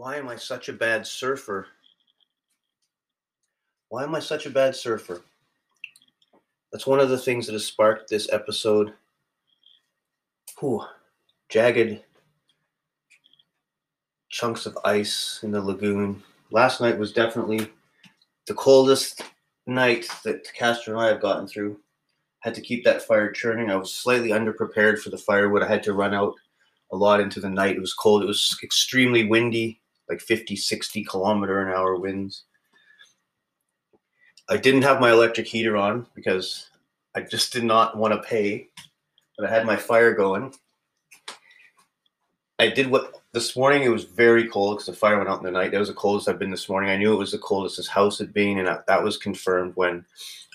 Why am I such a bad surfer? Why am I such a bad surfer? That's one of the things that has sparked this episode. Whew, jagged chunks of ice in the lagoon. Last night was definitely the coldest night that Castro and I have gotten through. Had to keep that fire churning. I was slightly underprepared for the firewood. I had to run out a lot into the night. It was cold. It was extremely windy, like 50, 60 kilometer an hour winds. I didn't have my electric heater on because I just did not want to pay, but I had my fire going. I did what this morning. It was very cold because the fire went out in the night. That was the coldest I've been this morning. I knew it was the coldest this house had been, and that was confirmed when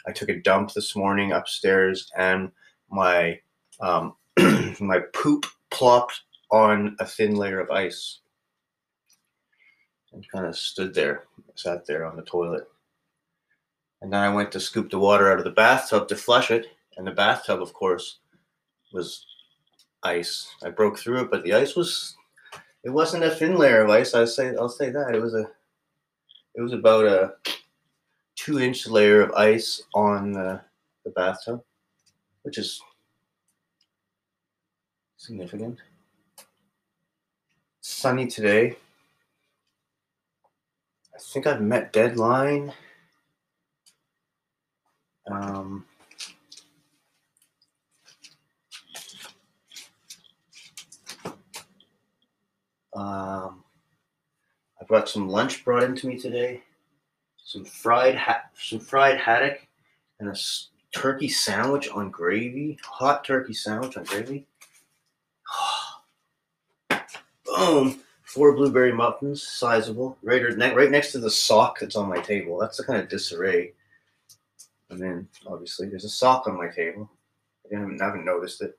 I took a dump this morning upstairs, and my um, my poop plopped on a thin layer of ice and kind of stood there, sat there on the toilet. And then I went to scoop the water out of the bathtub to flush it, and the bathtub, of course, was ice. I broke through it, but the ice was it wasn't a thin layer of ice. I say I'll say that. It was a it was about a two inch layer of ice on the, the bathtub, which is significant. Sunny today. I think I've met deadline. Um, um, I got some lunch brought into me today. Some fried ha- some fried haddock and a s- turkey sandwich on gravy. Hot turkey sandwich on gravy. Boom! Four blueberry muffins, sizable, right, right next to the sock that's on my table. That's the kind of disarray and then obviously there's a sock on my table. I haven't, I haven't noticed it.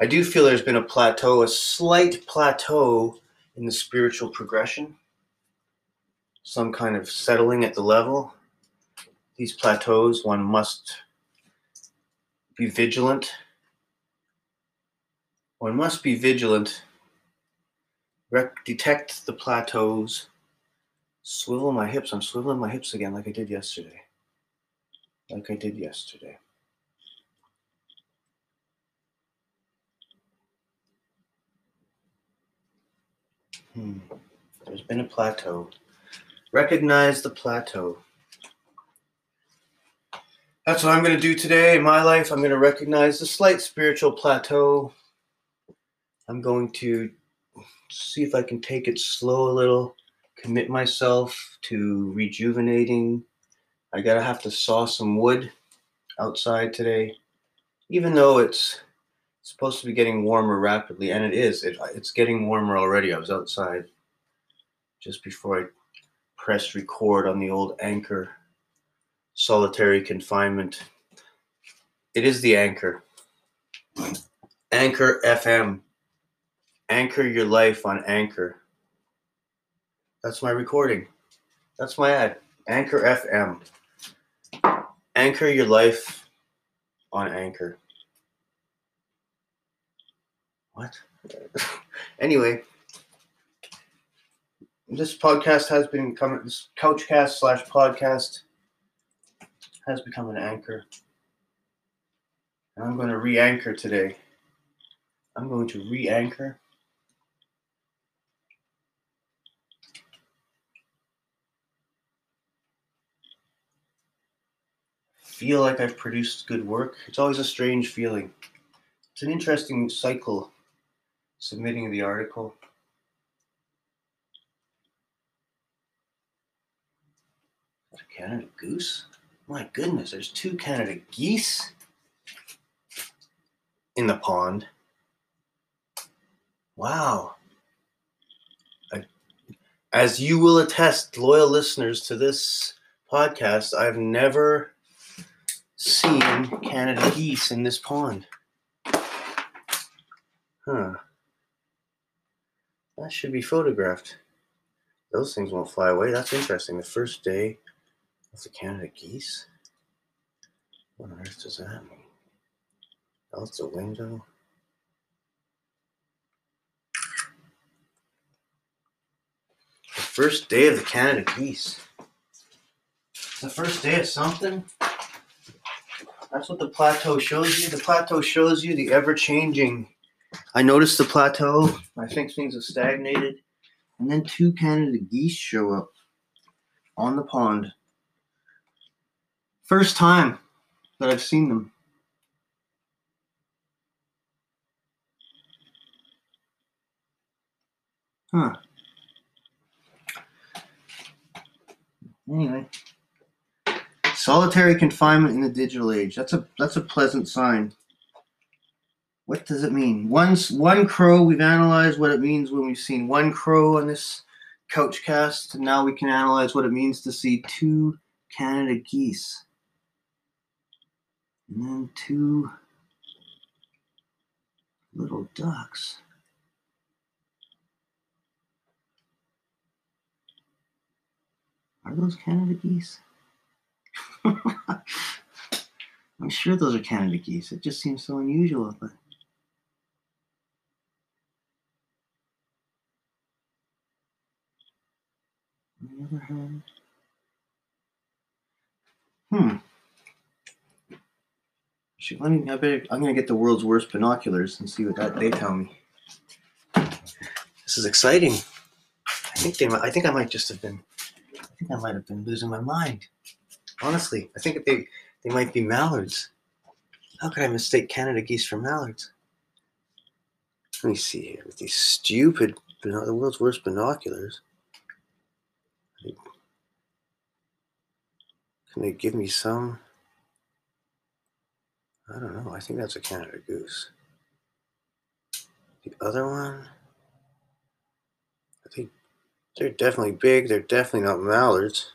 I do feel there's been a plateau, a slight plateau in the spiritual progression, some kind of settling at the level. These plateaus, one must be vigilant. One must be vigilant, rec- detect the plateaus, Swivel my hips. I'm swiveling my hips again like I did yesterday. Like I did yesterday. Hmm. There's been a plateau. Recognize the plateau. That's what I'm going to do today in my life. I'm going to recognize the slight spiritual plateau. I'm going to see if I can take it slow a little commit myself to rejuvenating. I gotta have to saw some wood outside today, even though it's supposed to be getting warmer rapidly, and it is. It, it's getting warmer already. I was outside just before I pressed record on the old Anchor solitary confinement. It is the Anchor. Anchor FM. Anchor your life on Anchor. That's my recording. That's my ad. Anchor FM. Anchor your life on Anchor. What? anyway, this podcast has been coming. This couchcast slash podcast has become an anchor. And I'm going to re anchor today. I'm going to re anchor feel like I've produced good work. It's always a strange feeling. It's an interesting cycle submitting the article. Canada goose? My goodness, there's two Canada geese in the pond. Wow. I, as you will attest, loyal listeners to this podcast, I've never seen Canada geese in this pond. Huh. That should be photographed. Those things won't fly away. That's interesting. The first day of the Canada geese? What on earth does that mean? Oh, Out the window. The First day of the Canada Geese. The first day of something. That's what the plateau shows you. The plateau shows you the ever changing. I noticed the plateau. I think things have stagnated. And then two Canada geese show up on the pond. First time that I've seen them. Huh. Anyway. Solitary confinement in the digital age. That's a that's a pleasant sign. What does it mean? Once one crow. We've analyzed what it means when we've seen one crow on this couch cast. And now we can analyze what it means to see two Canada geese, and then two little ducks. Are those Canada geese? I'm sure those are Canada geese. It just seems so unusual, but. On the other hand, hmm. Should, let me, I better, I'm to get the world's worst binoculars and see what that they tell me. This is exciting. I think they. I think I might just have been. I think I might have been losing my mind. Honestly, I think they they might be mallards. How could I mistake Canada geese for mallards? Let me see here with these stupid, the world's worst binoculars. Can they give me some? I don't know. I think that's a Canada goose. The other one, I think they're definitely big. They're definitely not mallards.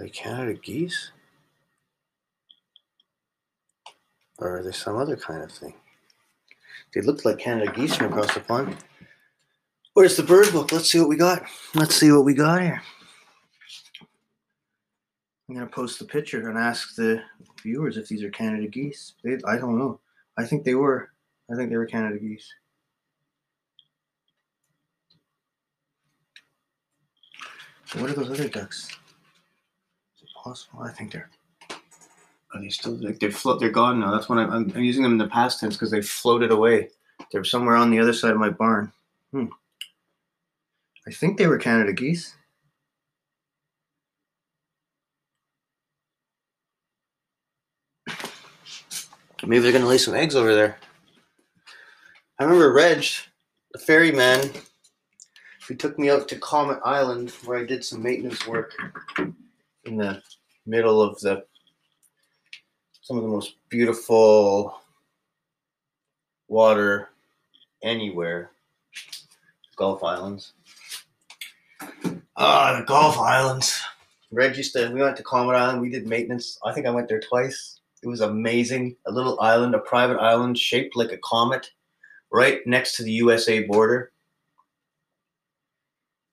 Are they Canada geese? Or are they some other kind of thing? They look like Canada geese from across the pond. Where's the bird book? Let's see what we got. Let's see what we got here. I'm gonna post the picture and ask the viewers if these are Canada geese. They, I don't know. I think they were. I think they were Canada geese. What are those other ducks? Possible? I think they're. Are they still like they're float? They're gone now. That's when I'm, I'm, I'm using them in the past tense because they floated away. They're somewhere on the other side of my barn. Hmm. I think they were Canada geese. Maybe they're gonna lay some eggs over there. I remember Reg, the ferryman, who took me out to Comet Island where I did some maintenance work in the middle of the some of the most beautiful water anywhere. Gulf Islands. Ah, the Gulf Islands. Reg used to we went to Comet Island, we did maintenance. I think I went there twice. It was amazing. A little island, a private island shaped like a comet, right next to the USA border,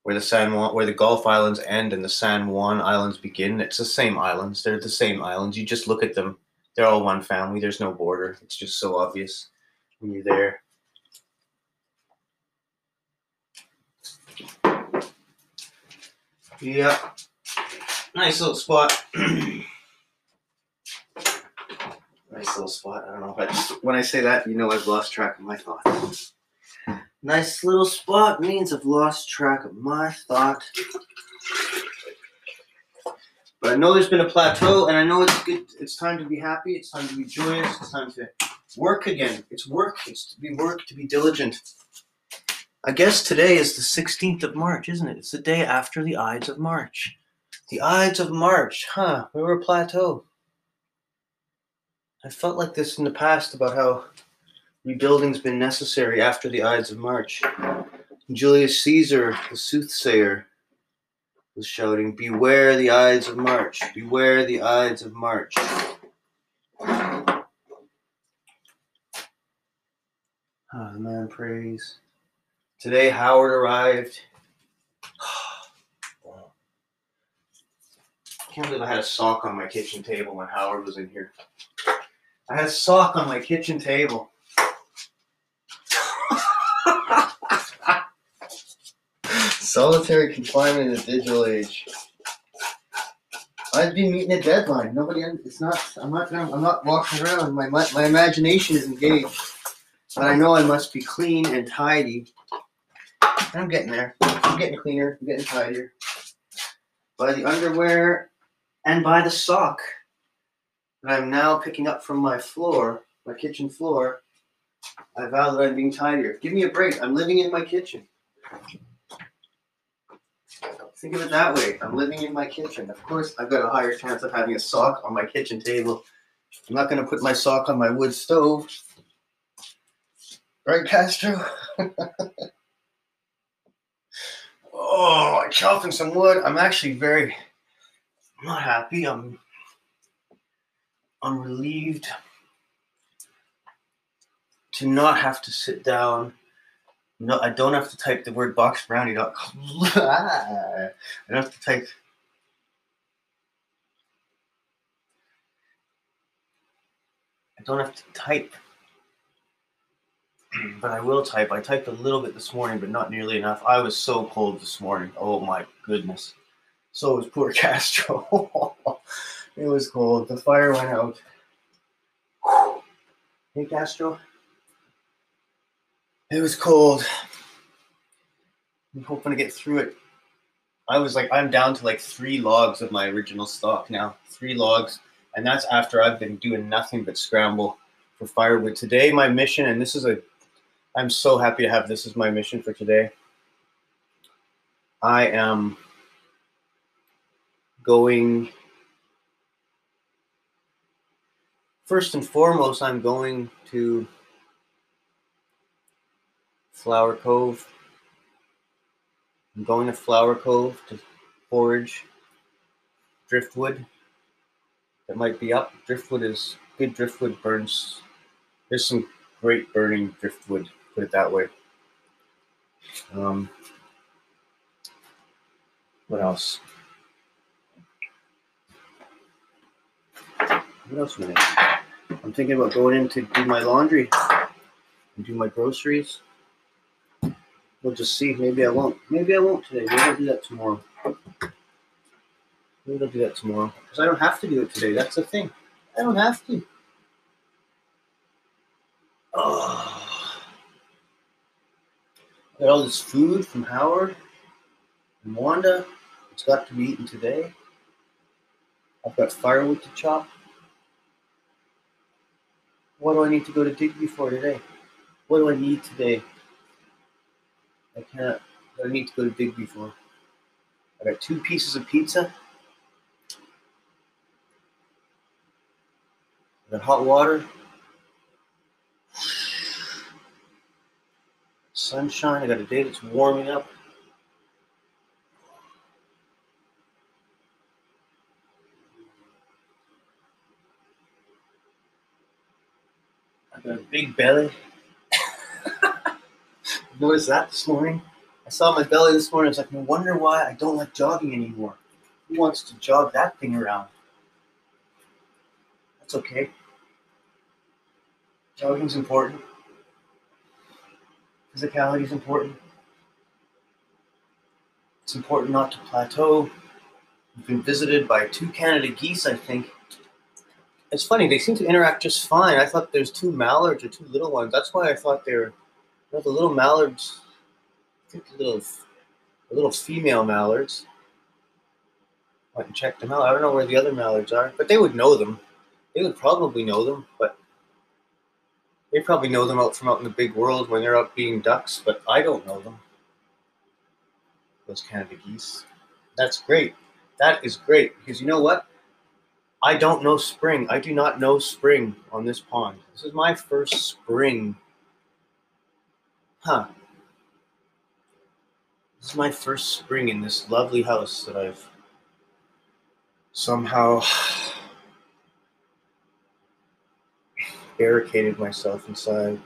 where the San Juan, where the Gulf Islands end and the San Juan Islands begin. It's the same islands. They're the same islands. You just look at them. They're all one family. There's no border. It's just so obvious when you're there. Yeah. Nice little spot. nice little spot. I don't know. When I say that, you know I've lost track of my thoughts. Nice little spot means I've lost track of my thought. But I know there's been a plateau, and I know it's good. It's time to be happy. It's time to be joyous. It's time to work again. It's work. It's to be work. To be diligent. I guess today is the 16th of March, isn't it? It's the day after the Ides of March. The Ides of March, huh? We were a plateau. I felt like this in the past about how rebuilding's been necessary after the Ides of March. Julius Caesar, the soothsayer, was shouting, Beware the Ides of March! Beware the Ides of March! Ah, the man. Today, Howard arrived. I can't believe I had a sock on my kitchen table when Howard was in here. I had a sock on my kitchen table. Solitary confinement in the digital age. I'd be meeting a deadline. Nobody. It's not. I'm not. I'm not walking around. My, my imagination is engaged, but I know I must be clean and tidy. I'm getting there. I'm getting cleaner. I'm getting tidier. By the underwear and by the sock that I'm now picking up from my floor, my kitchen floor. I vow that I'm being tidier. Give me a break. I'm living in my kitchen. Think of it that way. I'm living in my kitchen. Of course, I've got a higher chance of having a sock on my kitchen table. I'm not going to put my sock on my wood stove. Right, Castro? oh, I'm chopping some wood. I'm actually very I'm not happy. I'm I'm relieved to not have to sit down no, I don't have to type the word boxbrownie.com. I don't have to type. I don't have to type. but I will type. I typed a little bit this morning, but not nearly enough. I was so cold this morning. Oh my goodness. So was poor Castro. it was cold. The fire went out. Hey, Castro. It was cold. I'm hoping to get through it. I was like, I'm down to like three logs of my original stock now. Three logs. And that's after I've been doing nothing but scramble for firewood. Today, my mission, and this is a, I'm so happy to have this as my mission for today. I am going, first and foremost, I'm going to Flower Cove. I'm going to Flower Cove to forage driftwood that might be up. Driftwood is good driftwood burns. There's some great burning driftwood, put it that way. Um, what else? What else am I I'm thinking about going in to do my laundry and do my groceries. We'll just see. Maybe I won't. Maybe I won't today. Maybe I'll do that tomorrow. Maybe I'll do that tomorrow. Because I don't have to do it today. That's the thing. I don't have to. Oh. Got all this food from Howard and Wanda. It's got to be eaten today. I've got firewood to chop. What do I need to go to Digby for today? What do I need today? I can't. I need to go to Digby for. I got two pieces of pizza. I got hot water. Sunshine. I got a day that's warming up. I got a big belly. Noticed that this morning. I saw my belly this morning. I was like, no wonder why I don't like jogging anymore. Who wants to jog that thing around? That's okay. Jogging's important. Physicality is important. It's important not to plateau. We've been visited by two Canada geese, I think. It's funny, they seem to interact just fine. I thought there's two mallards or two little ones. That's why I thought they know, the little mallards, I think the little, the little female mallards. Went and checked them out. I don't know where the other mallards are, but they would know them. They would probably know them, but they probably know them out from out in the big world when they're out being ducks, but I don't know them. Those Canada geese. That's great. That is great because you know what? I don't know spring. I do not know spring on this pond. This is my first spring Huh. This is my first spring in this lovely house that I've somehow barricaded myself inside.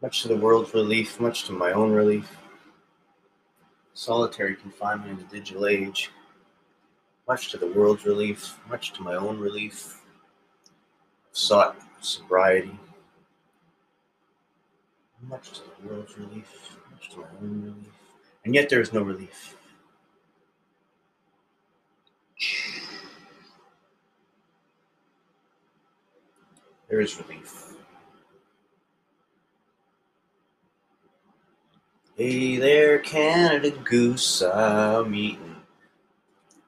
Much to the world's relief, much to my own relief. Solitary confinement in the digital age. Much to the world's relief, much to my own relief. Sought sobriety much to the world's relief, much to my own relief. And yet there is no relief. There is relief. Hey there, Canada Goose, I'm eating.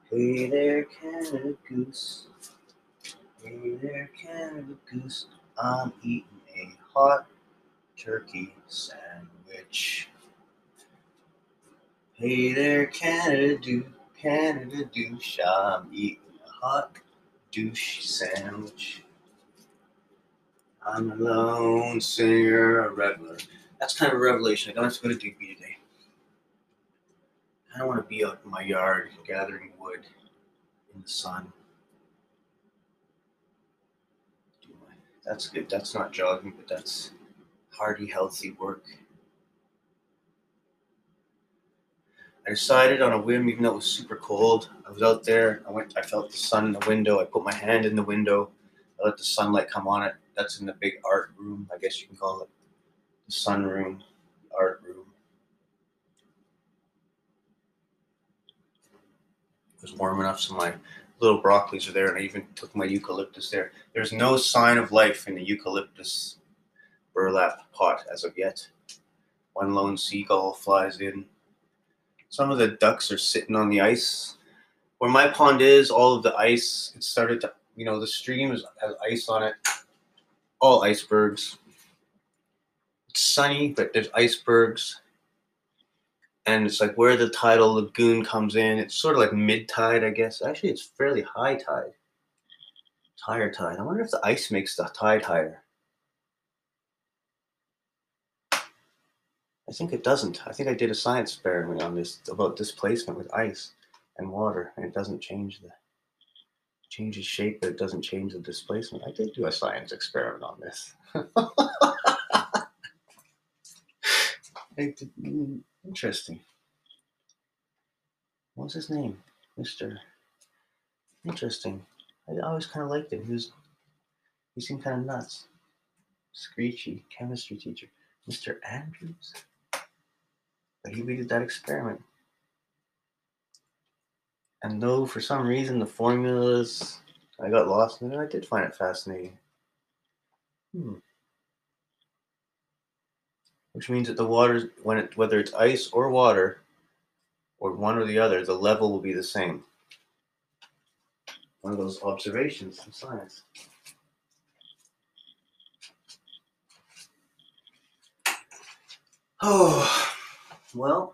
Hey there, Canada Goose. Hey there, Canada Goose, I'm eating a hot turkey sandwich. Hey there, Canada do, Canada douche, I'm eating a hot douche sandwich. I'm a lone singer, a reveler. That's kind of a revelation. I don't have to go to Digby today. I don't want to be out in my yard gathering wood in the sun. That's good. That's not jogging, but that's hearty, healthy work. I decided on a whim, even though it was super cold. I was out there. I went. I felt the sun in the window. I put my hand in the window. I let the sunlight come on it. That's in the big art room, I guess you can call it, the sun room, art room. It was warm enough, so my little broccolis are there, and I even took my eucalyptus there. There's no sign of life in the eucalyptus burlap pot as of yet. One lone seagull flies in. Some of the ducks are sitting on the ice. Where my pond is, all of the ice, it started to, you know, the stream has ice on it. All icebergs. It's sunny, but there's icebergs. And it's like where the tidal lagoon comes in. It's sort of like mid tide, I guess. Actually, it's fairly high tide. Higher tide. I wonder if the ice makes the tide higher. I think it doesn't. I think I did a science experiment on this about displacement with ice and water, and it doesn't change the changes shape, but it doesn't change the displacement. I did do a science experiment on this. Mm, interesting. What's his name? Mister. Interesting. I always kind of liked him. He was. He seemed kind of nuts. Screechy chemistry teacher, Mr. Andrews. But he did that experiment. And though for some reason the formulas, I got lost in it, I did find it fascinating. Hmm. Which means that the water, when it, whether it's ice or water, or one or the other, the level will be the same. One of those observations in science. Oh. Well,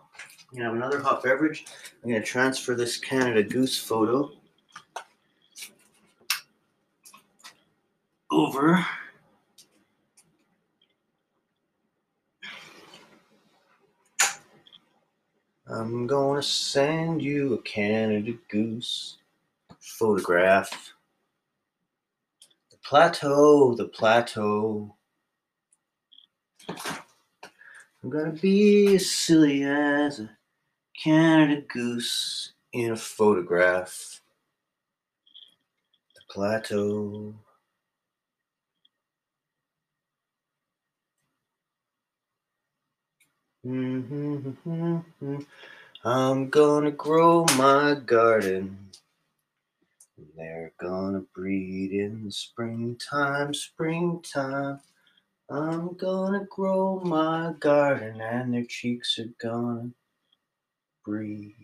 you have another hot beverage. I'm to transfer this Canada Goose photo over. I'm to send you a Canada Goose photograph. The plateau, the plateau. I'm gonna be as silly as a Canada goose in a photograph. The plateau. I'm gonna grow my garden. They're gonna breed in the springtime, springtime. I'm gonna grow my garden and their cheeks are gonna breed.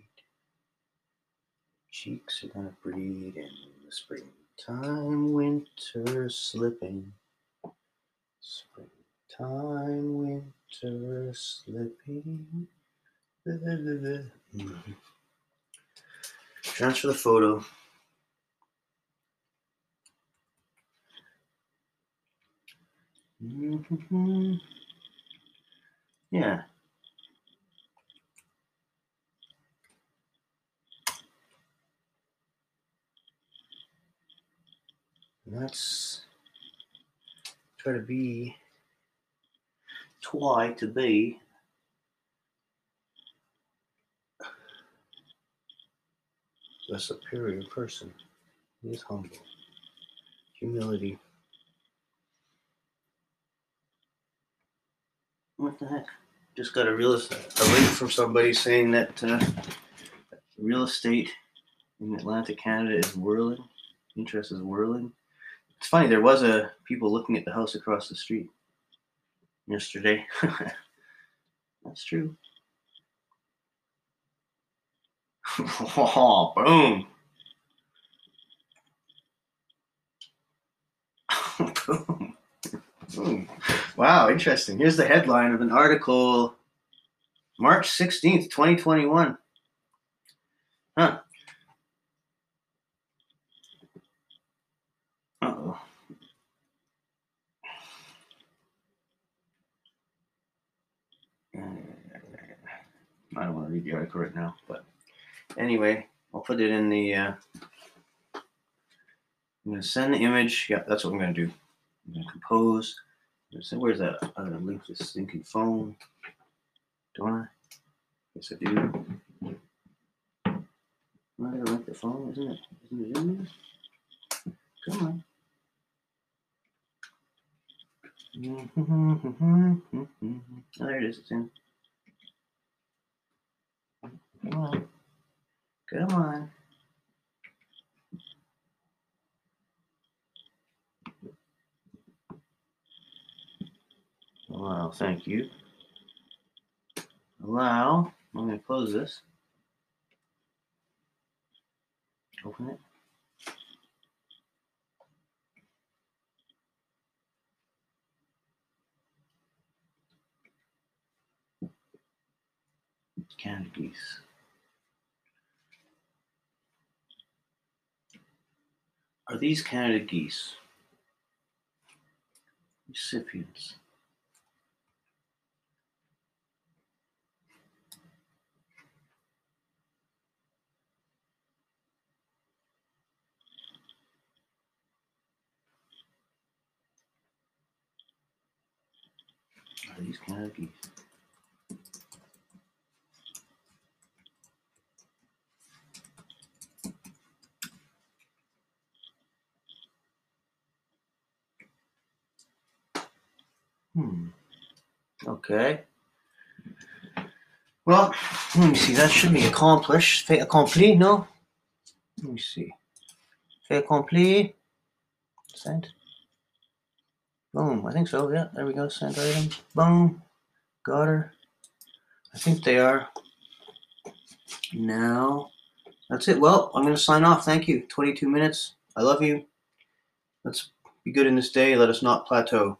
Cheeks are gonna breed in the springtime, winter slipping. Springtime, winter slipping. Transfer the photo. Yeah. Let's try to be try to be a superior person. He is humble. Humility. What the heck? just got a real estate a link from somebody saying that uh, real estate in Atlantic, Canada is whirling. Interest is whirling. It's funny. There was a people looking at the house across the street yesterday. That's true. oh, boom. boom. Boom. Wow, interesting. Here's the headline of an article March 16th, 2021. Huh. Uh-oh. I don't want to read the article right now, but anyway, I'll put it in the. Uh, I'm going to send the image. Yeah, that's what I'm going to do. I'm to compose. So where's that? I'm to link this stinking phone. Don't I? Yes, I do. I'm to link the phone? Isn't it? Isn't it in there? Come on. Oh, there it is. It's in. Come on. Come on. Allow, thank you. Allow, I'm going to close this. Open it. Canada geese. Are these Canada geese recipients? These geese? Hmm. Okay. Well, let me see. That should be accomplished. Fait accompli, no? Let me see. Fait accompli. Sent. Boom. I think so. Yeah, there we go. Sent items. Boom. Got her. I think they are. Now, that's it. Well, I'm going to sign off. Thank you. 22 minutes. I love you. Let's be good in this day. Let us not plateau.